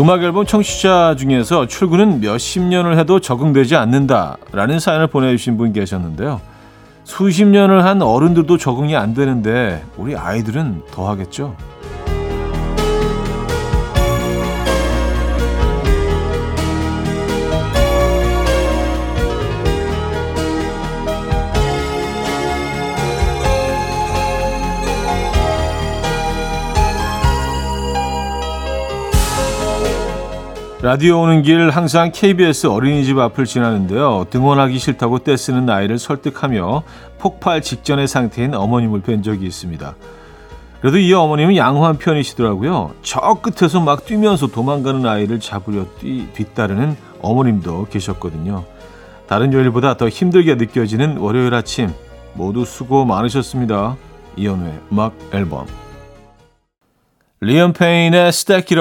음악 앨범 청취자 중에서 출근은 몇십 년을 해도 적응되지 않는다라는 사연을 보내주신 분 계셨는데요. 수십 년을 한 어른들도 적응이 안 되는데 우리 아이들은 더 하겠죠. 라디오 오는 길 항상 KBS 어린이집 앞을 지나는데요. 등원하기 싫다고 떼쓰는 아이를 설득하며 폭발 직전의 상태인 어머님을 뵌 적이 있습니다. 그래도 이 어머님은 양호한 편이시더라고요. 저 끝에서 막 뛰면서 도망가는 아이를 잡으려 뛰, 뒤따르는 어머님도 계셨거든요. 다른 요일보다 더 힘들게 느껴지는 월요일 아침 모두 수고 많으셨습니다. 이연우의 음악 앨범 리언 페인의 Stack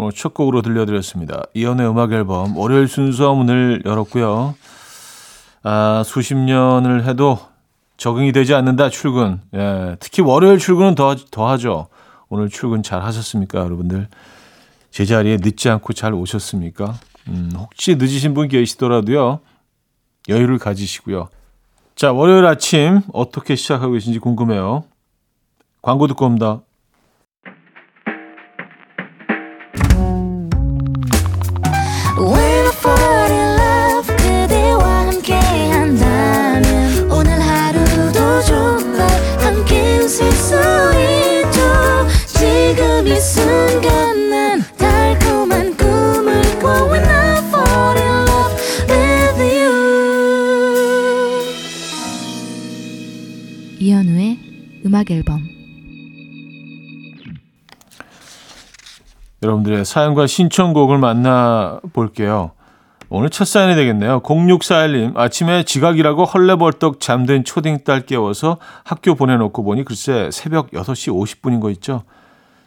오늘 첫 곡으로 들려드렸습니다. 이연의 음악 앨범 월요일 순서 문을 열었고요. 아, 수십 년을 해도 적응이 되지 않는다 출근. 예, 특히 월요일 출근은 더 더하죠. 오늘 출근 잘 하셨습니까, 여러분들? 제자리에 늦지 않고 잘 오셨습니까? 음, 혹시 늦으신 분 계시더라도요. 여유를 가지시고요. 자, 월요일 아침 어떻게 시작하고 계신지 궁금해요. 광고 듣고 옵니다. 음악 앨범 여러분들의 사연과 신청곡을 만나 볼게요. 오늘 첫 사연이 되겠네요. 0641님, 아침에 지각이라고 헐레벌떡 잠든 초딩 딸 깨워서 학교 보내놓고 보니 글쎄 새벽 6시 50분인 거 있죠.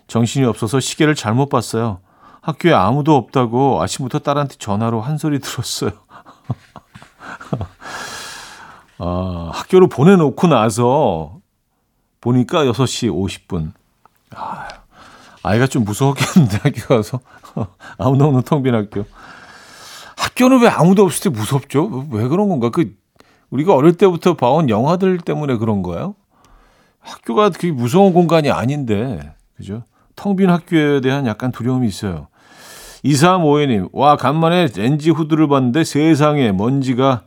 정신이 없어서 시계를 잘못 봤어요. 학교에 아무도 없다고 아침부터 딸한테 전화로 한 소리 들었어요. 아, 학교로 보내놓고 나서 보니까 6시 50분. 아, 아이가 좀 무서웠겠는데, 학교 가서. 아무도 없는 텅빈 학교. 학교는 왜 아무도 없을 때 무섭죠? 왜 그런 건가? 그, 우리가 어릴 때부터 봐온 영화들 때문에 그런 거예요? 학교가 그게 무서운 공간이 아닌데, 그죠? 텅 빈 학교에 대한 약간 두려움이 있어요. 2352님, 와, 간만에 렌지 후드를 봤는데 세상에 먼지가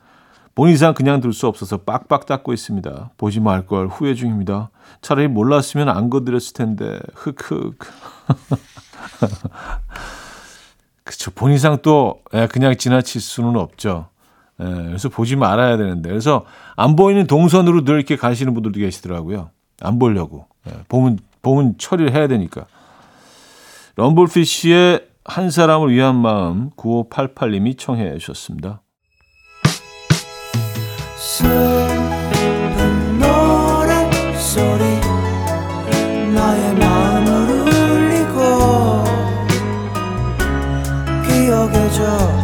본 이상 그냥 둘 수 없어서 빡빡 닦고 있습니다. 보지 말 걸 후회 중입니다. 차라리 몰랐으면 안 건드렸을 텐데. 흑흑. 그쵸. 본 이상 또 예, 그냥 지나칠 수는 없죠. 예, 그래서 보지 말아야 되는데. 그래서 안 보이는 동선으로 늘 이렇게 가시는 분들도 계시더라고요. 안 보려고. 예, 보면, 보면 처리를 해야 되니까. 럼블피쉬의 한 사람을 위한 마음 9588님이 청해 주셨습니다. 이현우의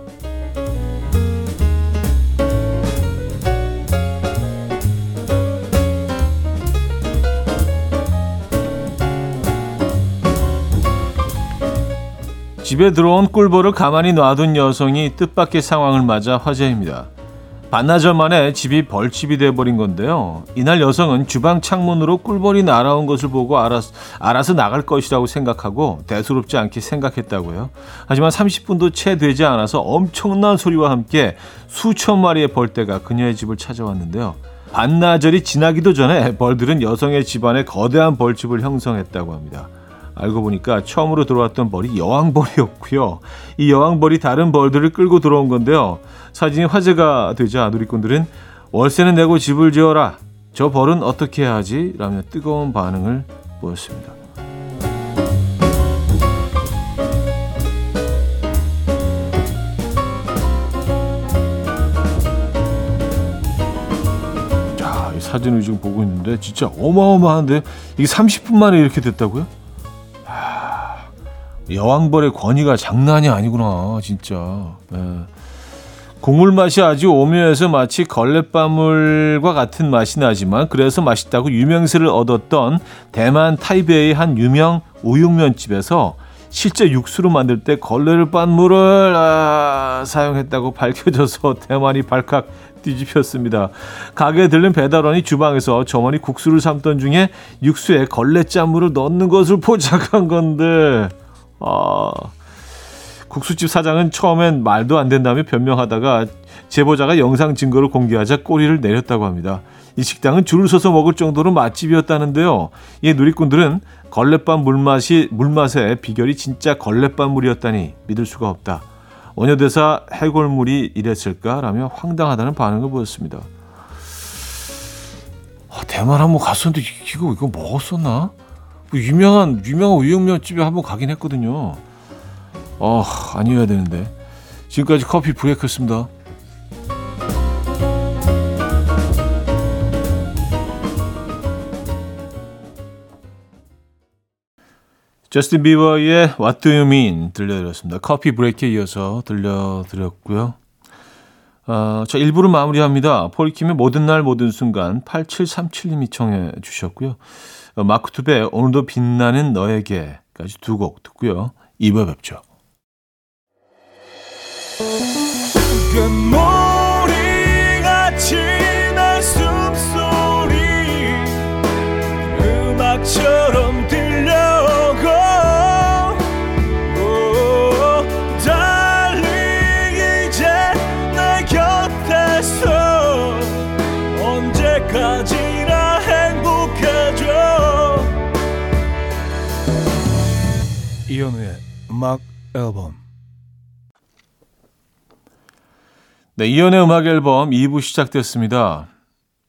집에 들어온 꿀벌을 가만히 놔둔 여성이 뜻밖의 상황을 맞아 화제입니다. 반나절 만에 집이 벌집이 돼버린 건데요. 이날 여성은 주방 창문으로 꿀벌이 날아온 것을 보고 알아서, 알아서 나갈 것이라고 생각하고 대수롭지 않게 생각했다고요. 하지만 30분도 채 되지 않아서 엄청난 소리와 함께 수천 마리의 벌떼가 그녀의 집을 찾아왔는데요. 반나절이 지나기도 전에 벌들은 여성의 집안에 거대한 벌집을 형성했다고 합니다. 알고 보니까 처음으로 들어왔던 벌이 여왕벌이었고요. 이 여왕벌이 다른 벌들을 끌고 들어온 건데요. 사진이 화제가 되자 누리꾼들은 월세는 내고 집을 지어라. 저 벌은 어떻게 해야 하지? 라며 뜨거운 반응을 보였습니다. 자, 이 사진을 지금 보고 있는데 진짜 어마어마한데 이게 30분 만에 이렇게 됐다고요? 하, 여왕벌의 권위가 장난이 아니구나, 진짜. 네. 국물 맛이 아주 오묘해서 마치 걸레바물과 같은 맛이 나지만 그래서 맛있다고 유명세를 얻었던 대만 타이베이의 한 유명 우육면집에서 실제 육수로 만들 때 걸레를 빤 물을 아, 사용했다고 밝혀져서 대만이 발칵 뒤집혔습니다. 가게에 들른 배달원이 주방에서 점원이 국수를 삶던 중에 육수에 걸레 짠물을 넣는 것을 포착한 건데 아... 국수집 사장은 처음엔 말도 안 된다며 변명하다가 제보자가 영상 증거를 공개하자 꼬리를 내렸다고 합니다. 이 식당은 줄을 서서 먹을 정도로 맛집이었다는데요. 이 누리꾼들은 걸레밥 물맛이 물맛의 비결이 진짜 걸레밥 물이었다니 믿을 수가 없다. 원효대사 해골물이 이랬을까라며 황당하다는 반응을 보였습니다. 아, 대만 한번 갔었는데 이거 이거 먹었었나? 뭐 유명한 유명한 우육면 집에 한번 가긴 했거든요. 어, 아니어야 되는데. 지금까지 커피 브레이크였습니다. 저스틴 비버의 What Do You Mean 들려드렸습니다. 커피 브레이크에 이어서 들려드렸고요. 어, 자, 1부를 마무리합니다. 폴킴의 모든 날 모든 순간 8737님이 청해 주셨고요. 어, 마크 투베 오늘도 빛나는 너에게까지 두 곡 듣고요. 2부에 뵙죠. 금 음악 앨범 네, 이연의 음악 앨범 2부 시작됐습니다.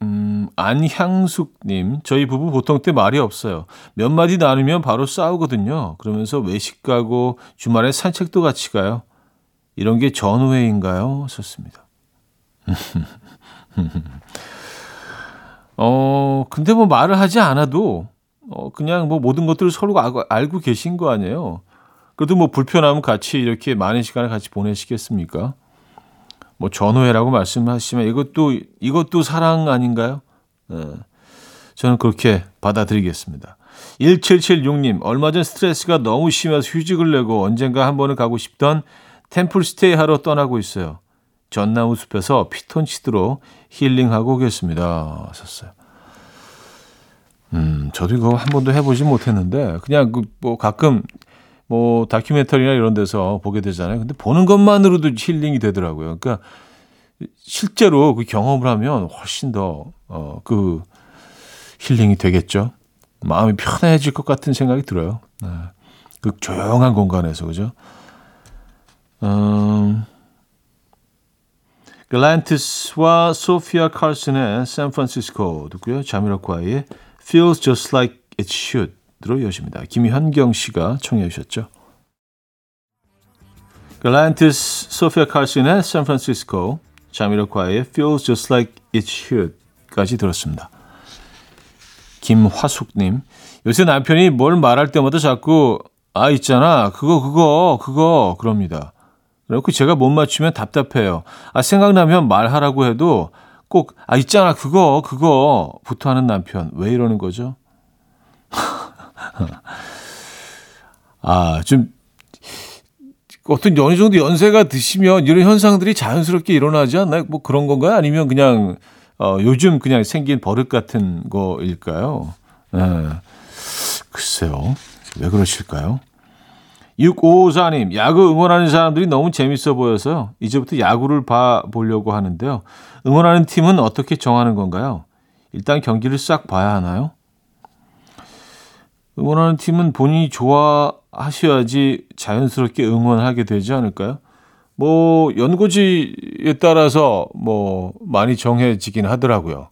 음, 안향숙님, 저희 부부 보통 때 말이 없어요. 몇 마디 나누면 바로 싸우거든요. 그러면서 외식 가고 주말에 산책도 같이 가요. 이런 게 전우회인가요? 썼습니다. 어, 근데 뭐 말을 하지 않아도, 어, 그냥 뭐 모든 것들을 서로 알고, 계신 거 아니에요? 그래도 뭐 불편하면 같이 이렇게 많은 시간을 같이 보내시겠습니까? 뭐 전후회라고 말씀하시면 이것도 이것도 사랑 아닌가요? 네. 저는 그렇게 받아들이겠습니다. 1776님, 얼마 전 스트레스가 너무 심해서 휴직을 내고 언젠가 한 번은 가고 싶던 템플스테이 하러 떠나고 있어요. 전나무 숲에서 피톤치드로 힐링하고 오겠습니다. 하셨어요. 음, 저도 이거 한 번도 해보지 못했는데, 그냥 그 뭐 가끔 뭐 다큐멘터리나 이런 데서 보게 되잖아요. 근데 보는 것만으로도 힐링이 되더라고요. 그러니까 실제로 그 경험을 하면 훨씬 더 어 그 힐링이 되겠죠. 마음이 편해질 것 같은 생각이 들어요. 네. 그 조용한 공간에서 그죠? 음, 글란티스와 소피아 칼슨의 샌프란시스코 듣고요. 자미로콰이의 Feels Just Like It Should 들어 이어집니다. 김현경 씨가 청해 주셨죠. 글란티스 소피아 칼슨의 샌프란시스코 자미로콰이의 Feels Just Like It Should까지 들었습니다. 김화숙님 요새 남편이 뭘 말할 때마다 자꾸 아 있잖아 그거 그거 그거 그럽니다. 그래고 제가 못 맞추면 답답해요. 아 생각나면 말하라고 해도 꼭 아 있잖아 그거 그거부터 하는 남편 왜 이러는 거죠? 아, 좀, 어떤 어느 정도 연세가 드시면 이런 현상들이 자연스럽게 일어나지 않나요? 뭐 그런 건가요? 아니면 그냥, 어, 요즘 그냥 생긴 버릇 같은 거일까요? 예. 글쎄요. 왜 그러실까요? 6554님, 야구 응원하는 사람들이 너무 재밌어 보여서요. 이제부터 야구를 봐 보려고 하는데요. 응원하는 팀은 어떻게 정하는 건가요? 일단 경기를 싹 봐야 하나요? 응원하는 팀은 본인이 좋아하셔야지 자연스럽게 응원하게 되지 않을까요? 뭐 연고지에 따라서 뭐 많이 정해지긴 하더라고요.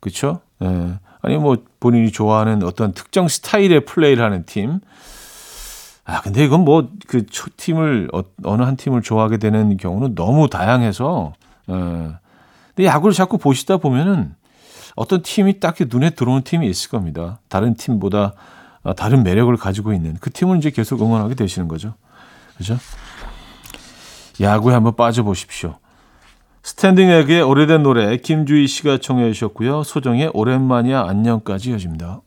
그렇죠? 예. 아니 뭐 본인이 좋아하는 어떤 특정 스타일의 플레이를 하는 팀. 아 근데 이건 뭐 그 팀을 어, 어느 한 팀을 좋아하게 되는 경우는 너무 다양해서. 예. 근데 야구를 자꾸 보시다 보면은 어떤 팀이 딱히 눈에 들어오는 팀이 있을 겁니다. 다른 팀보다 어, 다른 매력을 가지고 있는 그 팀을 이제 계속 응원하게 되시는 거죠. 그죠? 야구에 한번 빠져보십시오. 스탠딩 에그의 오래된 노래 김주희 씨가 청해 주셨고요. 소정의 오랜만이야 안녕까지 이어집니다.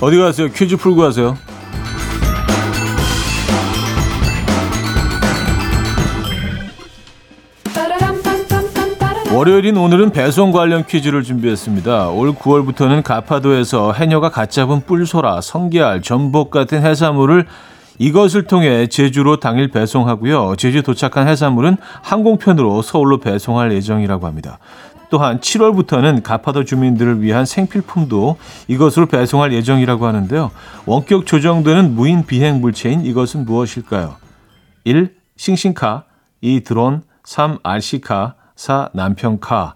어디 가세요? 퀴즈 풀고 가세요. 월요일인 오늘은 배송 관련 퀴즈를 준비했습니다. 올 9월부터는 가파도에서 해녀가 갓 잡은 뿔소라, 성게알, 전복 같은 해산물을 이것을 통해 제주로 당일 배송하고요. 제주 도착한 해산물은 항공편으로 서울로 배송할 예정이라고 합니다. 또한 7월부터는 가파도 주민들을 위한 생필품도 이것으로 배송할 예정이라고 하는데요. 원격 조정되는 무인 비행 물체인 이것은 무엇일까요? 1. 싱싱카 2. 드론 3. RC카 4. 남편카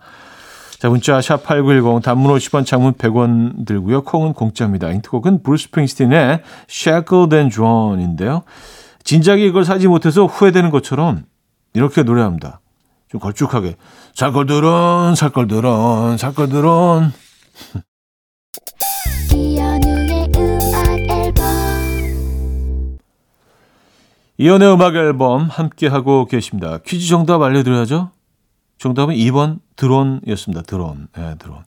자, 문자 샵8910 단문 50원 장문 100원 들고요. 콩은 공짜입니다. 인트곡은 브루스 스프링스틴의 Shackled and Drawn인데요. 진작에 이걸 사지 못해서 후회되는 것처럼 이렇게 노래합니다. 좀 걸쭉하게 이현우의 음악 앨범 이연의 음악 앨범 함께 하고 계십니다. 퀴즈 정답 알려드려야죠. 정답은 2번 드론이었습니다. 드론. 네, 드론.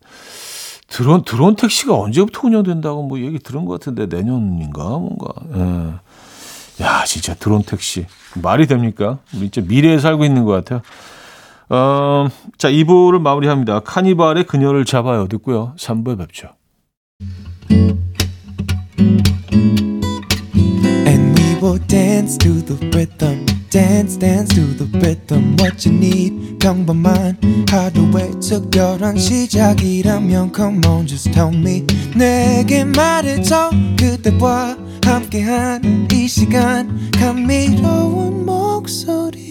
드론 드론 택시가 언제부터 운영된다고 뭐 얘기 들은 것 같은데 내년인가 뭔가. 예. 야 진짜 드론 택시 말이 됩니까? 우리 진짜 미래에 살고 있는 것 같아요. 어, 자 2부를 마무리합니다. 카니발의 그녀를 잡아요 듣고요. 3부에 뵙죠. Will dance to the rhythm. Dance, dance to the rhythm. What you need, 평범한 하루의 특별한 시작이라면 Come on, just tell me. 내게 말해줘. 그대와 함께한 이 시간. 감미로운 목소리.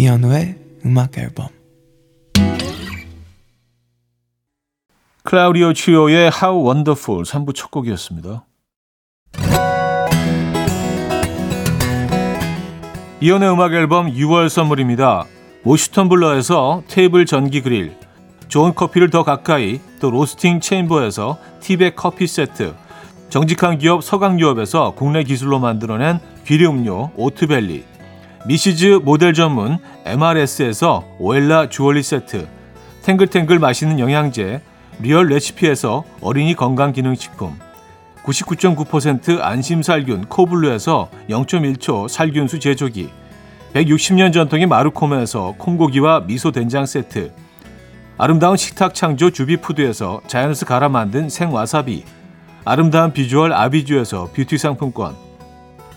이현우의 음악 앨범. 클라우디오 치오의 How Wonderful 3부 첫 곡이었습니다. 이현우의 음악 앨범 6월 선물입니다. 모슈 텀블러에서 테이블 전기 그릴, 좋은 커피를 더 가까이, 또 로스팅 챔버에서 티백 커피 세트, 정직한 기업 서강유업에서 국내 기술로 만들어낸 귀리음료 오트벨리, 미시즈 모델 전문 MRS에서 오엘라 주얼리 세트, 탱글탱글 맛있는 영양제, 리얼 레시피에서 어린이 건강기능식품, 99.9% 안심살균 코블루에서 0.1초 살균수 제조기 160년 전통의 마루코메에서 콩고기와 미소된장 세트 아름다운 식탁 창조 주비푸드에서 자연에서 갈아 만든 생와사비 아름다운 비주얼 아비주에서 뷰티 상품권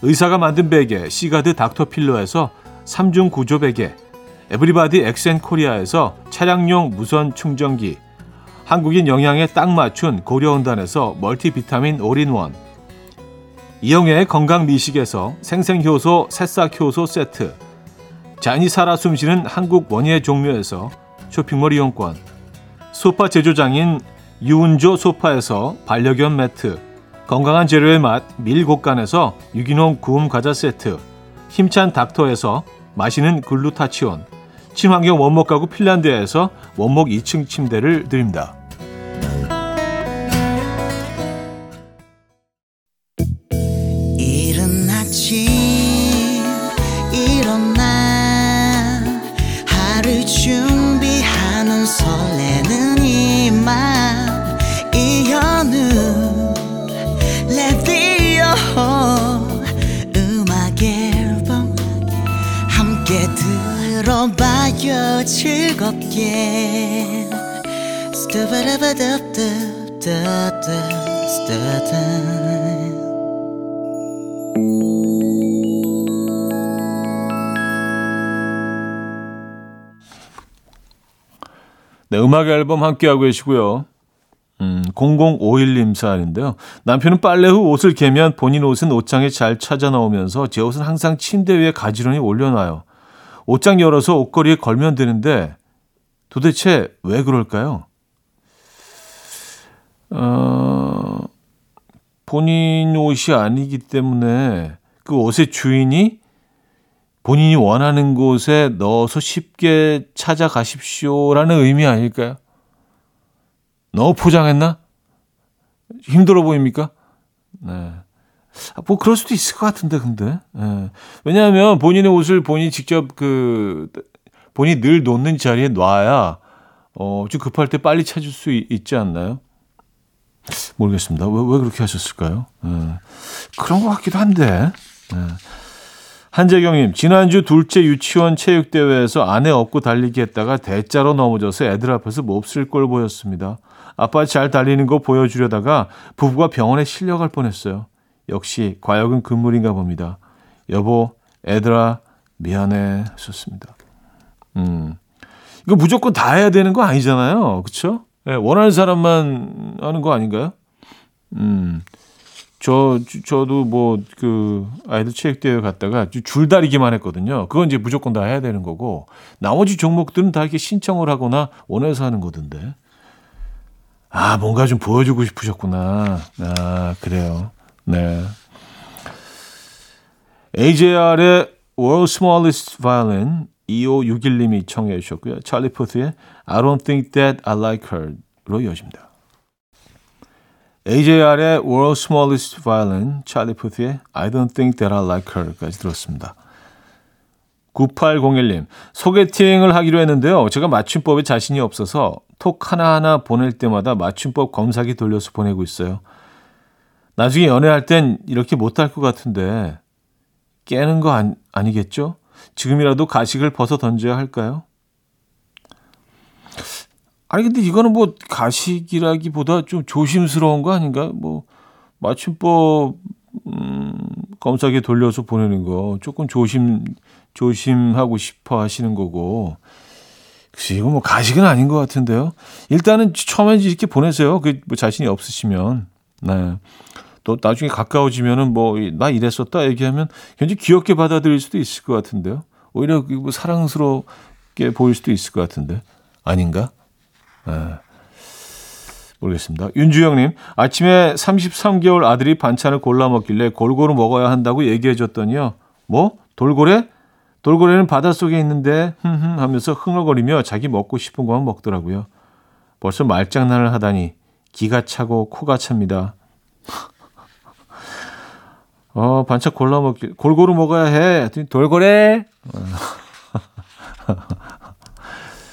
의사가 만든 베개 시가드 닥터필러에서 3중 구조 베개 에브리바디 엑센코리아에서 차량용 무선 충전기 한국인 영양에 딱 맞춘 고려은단에서 멀티비타민 올인원 이영애의 건강 미식에서 생생효소 새싹효소 세트 자연이 살아 숨쉬는 한국 원예 종묘에서 쇼핑몰 이용권 소파 제조장인 유운조 소파에서 반려견 매트 건강한 재료의 맛 밀곡간에서 유기농 구움 과자 세트 힘찬 닥터에서 마시는 글루타치온 친환경 원목 가구 핀란드에서 원목 2층 침대를 드립니다. 설레는 이맘 들어봐요 즐겁게 따바라바답답답답답답 네, 음악 앨범 함께하고 계시고요. 음, 0051님 사연인데요. 남편은 빨래 후 옷을 개면 본인 옷은 옷장에 잘 찾아 넣으면서 제 옷은 항상 침대 위에 가지런히 올려놔요. 옷장 열어서 옷걸이에 걸면 되는데 도대체 왜 그럴까요? 어, 본인 옷이 아니기 때문에 그 옷의 주인이 본인이 원하는 곳에 넣어서 쉽게 찾아가십시오라는 의미 아닐까요? 너무 포장했나? 힘들어 보입니까? 네. 아, 뭐 그럴 수도 있을 것 같은데 근데 네. 왜냐하면 본인의 옷을 본인이 직접 그 본인이 늘 놓는 자리에 놔야 어, 좀 급할 때 빨리 찾을 수 있, 지 않나요? 모르겠습니다. 왜, 왜 그렇게 하셨을까요? 네. 그런 것 같기도 한데. 네. 한재경님, 지난주 둘째 유치원 체육대회에서 아내 업고 달리기 했다가 대자로 넘어져서 애들 앞에서 몹쓸 꼴 보였습니다. 아빠 잘 달리는 거 보여주려다가 부부가 병원에 실려갈 뻔했어요. 역시 과역은 금물인가 봅니다. 여보, 애들아, 미안해. 하셨습니다. 음. 이거 무조건 다 해야 되는 거 아니잖아요. 그쵸? 네, 원하는 사람만 하는 거 아닌가요? 음. 저, 저도 뭐, 그, 아이들 체육대회 갔다가 줄다리기만 했거든요. 그건 이제 무조건 다 해야 되는 거고, 나머지 종목들은 다 이렇게 신청을 하거나 원해서 하는 거던데. 아, 뭔가 좀 보여주고 싶으셨구나. 아, 그래요. 네. AJR의 World Smallest Violin 2561님이 청해 주셨고요. 찰리 포트의 I don't think that I like her로 이어집니다. AJR의 World Smallest Violin, 찰리 푸트의 I don't think that I like her까지 들었습니다. 9801님, 소개팅을 하기로 했는데요. 제가 맞춤법에 자신이 없어서 톡 하나하나 보낼 때마다 맞춤법 검사기 돌려서 보내고 있어요. 나중에 연애할 땐 이렇게 못할 것 같은데 깨는 거 아니, 아니겠죠? 지금이라도 가식을 벗어 던져야 할까요? 아니 근데 이거는 뭐 가식이라기보다 좀 조심스러운 거 아닌가? 뭐 맞춤법 음, 검사기에 돌려서 보내는 거 조금 조심 조심하고 싶어 하시는 거고. 글쎄 이거 뭐 가식은 아닌 것 같은데요. 일단은 처음에 이렇게 보내세요. 그 뭐 자신이 없으시면. 네. 또 나중에 가까워지면은 뭐 나 이랬었다 얘기하면 굉장히 귀엽게 받아들일 수도 있을 것 같은데요. 오히려 뭐 사랑스럽게 보일 수도 있을 것 같은데 아닌가? 네. 모르겠습니다. 윤주영님, 아침에 33개월 아들이 반찬을 골라 먹길래 골고루 먹어야 한다고 얘기해 줬더니요. 뭐? 돌고래? 돌고래는 바닷속에 있는데, 흠흠 하면서 흥얼거리며 자기 먹고 싶은 것만 먹더라고요. 벌써 말장난을 하다니, 기가 차고 코가 찹니다. 어, 반찬 골라 먹길, 골고루 먹어야 해. 돌고래?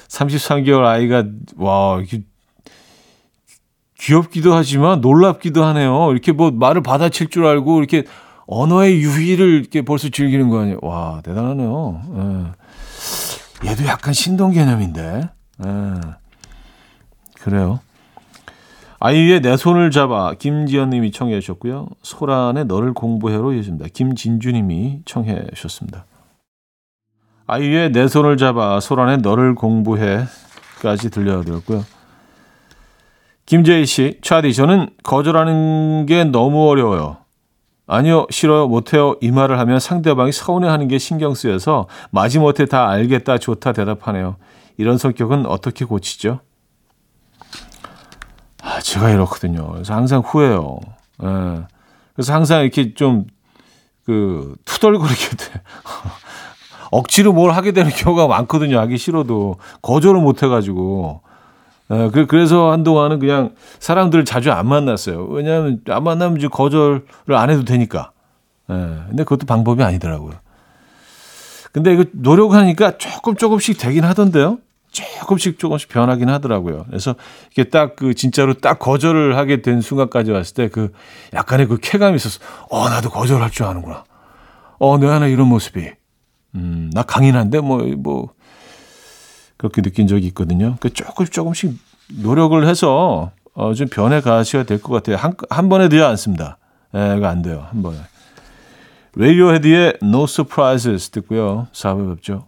33개월 아이가 와 이렇게 귀엽기도 하지만 놀랍기도 하네요. 이렇게 뭐 말을 받아칠 줄 알고 이렇게 언어의 유희를 이렇게 벌써 즐기는 거 아니에요. 와 대단하네요. 예. 얘도 약간 신동 개념인데. 예. 그래요. 아이유의 내 손을 잡아 김지연님이 청해 주셨고요. 소란의 너를 공부해로 이어집니다. 김진주님이 청해 주셨습니다. 아이유의 내 손을 잡아 소란의 너를 공부해까지 들려드렸고요. 김재희 씨, 차디 저는 거절하는 게 너무 어려워요. 아니요, 싫어요, 못해요 이 말을 하면 상대방이 서운해하는 게 신경 쓰여서 마지못해 다 알겠다, 좋다 대답하네요. 이런 성격은 어떻게 고치죠? 아, 제가 이렇거든요. 그래서 항상 후회요. 예. 그래서 항상 이렇게 좀 그 투덜거리게 돼. 억지로 뭘 하게 되는 경우가 많거든요. 하기 싫어도 거절을 못 해가지고. 에, 그, 그래서 한동안은 그냥 사람들을 자주 안 만났어요. 왜냐하면 안 만나면 이제 거절을 안 해도 되니까. 에, 근데 그것도 방법이 아니더라고요. 근데 이거 노력하니까 조금 조금씩 되긴 하던데요. 조금씩 조금씩 변하긴 하더라고요. 그래서 이게 딱 그 진짜로 딱 거절을 하게 된 순간까지 왔을 때 그 약간의 그 쾌감이 있었어. 어, 나도 거절할 줄 아는구나. 어, 내 안에 이런 모습이. 음, 나 강인한데 뭐, 뭐, 그렇게 느낀 적이 있거든요. 그 조금 조금씩 노력을 해서 어, 좀 변해 가셔야 될 것 같아요. 한, 한 번에 되지 않습니다. 예, 이거 안 돼요. 한 번에. 레이디오 헤드의 No Surprises 듣고요. 4부 뵙죠.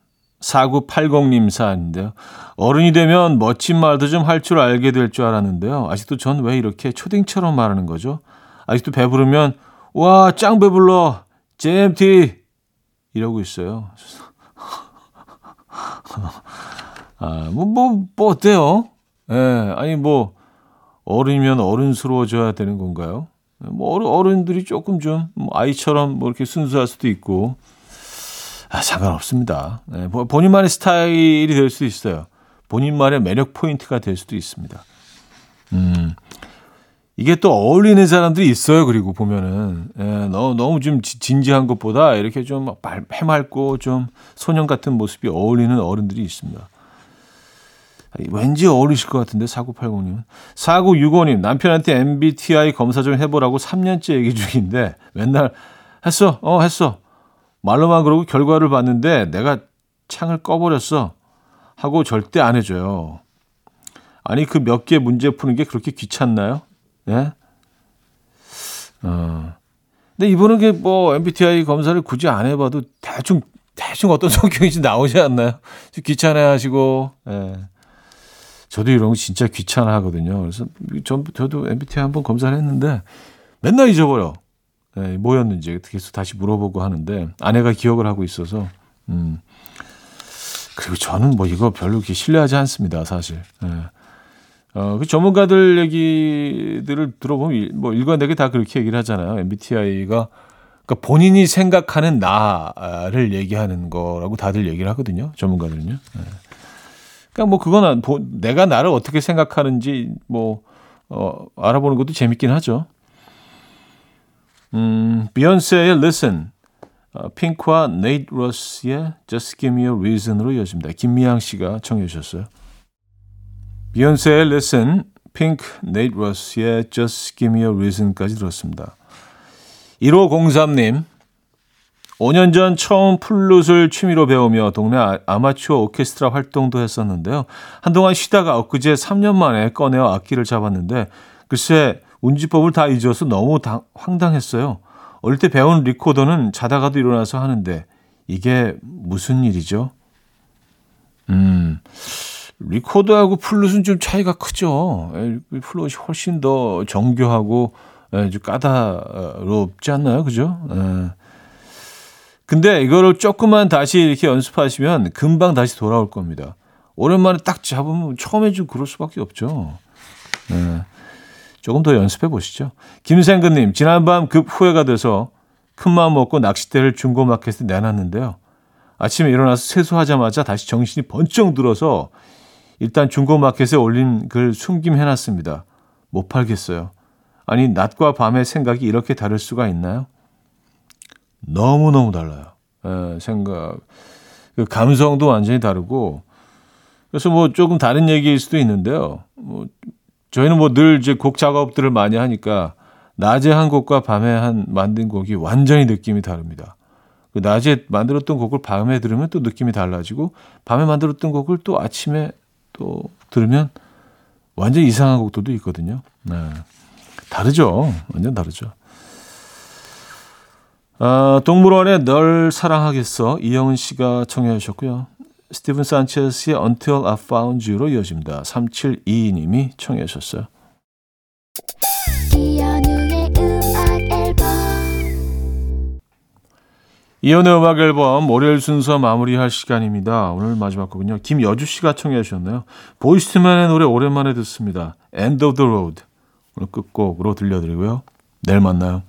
4980님 사연인데요. 어른이 되면 멋진 말도 좀 할 줄 알게 될 줄 알았는데요. 아직도 전 왜 이렇게 초딩처럼 말하는 거죠? 아직도 배부르면 와, 짱 배불러. JMT 이러고 있어요. 아, 뭐, 뭐, 뭐 어때요? 예, 아니 뭐 어른이면 어른스러워져야 되는 건가요? 뭐 어른, 어른들이 조금 좀뭐 아이처럼 뭐 이렇게 순수할 수도 있고 아, 상관없습니다. 네, 보- 본인만의 스타일이 될 수도 있어요. 본인만의 매력 포인트가 될 수도 있습니다. 음, 이게 또 어울리는 사람들이 있어요. 그리고 보면은 예, 너무 너무 좀 지- 진지한 것보다 이렇게 좀 해맑고 좀 소년 같은 모습이 어울리는 어른들이 있습니다. 왠지 어울리실 것 같은데 4980님. 4965님 남편한테 MBTI 검사 좀 해보라고 3년째 얘기 중인데 맨날 했어, 어 했어. 말로만 그러고 결과를 봤는데 내가 창을 꺼버렸어 하고 절대 안 해줘요. 아니 그 몇 개 문제 푸는 게 그렇게 귀찮나요? 예? 어. 근데 이분은 게뭐 MBTI 검사를 굳이 안 해봐도 대충 대충 어떤 성격인지 나오지 않나요? 좀 귀찮아하시고. 예. 저도 이런 거 진짜 귀찮아하거든요. 그래서 전 저도 MBTI 한번 검사를 했는데 맨날 잊어버려. 예, 뭐였는지 계속 다시 물어보고 하는데 아내가 기억을 하고 있어서 음. 그리고 저는 뭐 이거 별로 이렇게 신뢰하지 않습니다, 사실. 예. 어, 그 전문가들 얘기들을 들어보면 일- 뭐 일관되게 다 그렇게 얘기를 하잖아요. MBTI가 그러니까 본인이 생각하는 나를 얘기하는 거라고 다들 얘기를 하거든요. 전문가들은요. 예. 그러니까 뭐 보- 내가 나를 어떻게 생각하는지 뭐 어, 알아보는 것도 재밌긴 하죠. 음, 비욘세의 Listen, 어, 핑크와 네이트 루스의 Just Give Me a Reason으로 이어집니다. 김미양 씨가 청해 주셨어요. 비욘세의 Listen, 핑크, 네이트 루스의 Just Give Me a Reason까지 들었습니다. 1503님, 5년 전 처음 플룻을 취미로 배우며 동네 아- 아마추어 오케스트라 활동도 했었는데요. 한동안 쉬다가 엊그제 3년 만에 꺼내어 악기를 잡았는데 글쎄 운지법을 다 잊어서 너무 당- 황당했어요. 어릴 때 배운 리코더는 자다가도 일어나서 하는데 이게 무슨 일이죠? 음, 리코더하고 플룻은 좀 차이가 크죠. 에, 플룻이 훨씬 더 정교하고 에, 좀 까다롭지 않나요? 그죠? 에. 근데 이거를 조금만 다시 이렇게 연습하시면 금방 다시 돌아올 겁니다. 오랜만에 딱 잡으면 처음에 좀 그럴 수밖에 없죠. 네. 조금 더 연습해 보시죠. 김생근님, 지난밤 급 후회가 돼서 큰 마음 먹고 낚싯대를 중고마켓에 내놨는데요. 아침에 일어나서 세수하자마자 다시 정신이 번쩍 들어서 일단 중고마켓에 올린 글 숨김해놨습니다. 못 팔겠어요. 아니, 낮과 밤의 생각이 이렇게 다를 수가 있나요? 너무너무 달라요. 예, 생각, 그 감성도 완전히 다르고, 그래서 뭐 조금 다른 얘기일 수도 있는데요. 뭐, 저희는 뭐 늘 이제 곡 작업들을 많이 하니까, 낮에 한 곡과 밤에 한 만든 곡이 완전히 느낌이 다릅니다. 그 낮에 만들었던 곡을 밤에 들으면 또 느낌이 달라지고, 밤에 만들었던 곡을 또 아침에 또 들으면 완전 이상한 곡들도 있거든요. 네. 다르죠. 완전 다르죠. 아, 동물원의 널 사랑하겠어 이영은 씨가 청해 주셨고요. 스티븐 산체스의 Until I Found You로 이어집니다. 3722님이 청해 주셨어요. 이현우의 음악 앨범 이연의 음악 앨범 월요일 순서 마무리할 시간입니다. 오늘 마지막 곡은요. 김여주 씨가 청해 주셨네요. 보이스트맨의 노래 오랜만에 듣습니다. End of the Road. 오늘 끝곡으로 들려드리고요. 내일 만나요.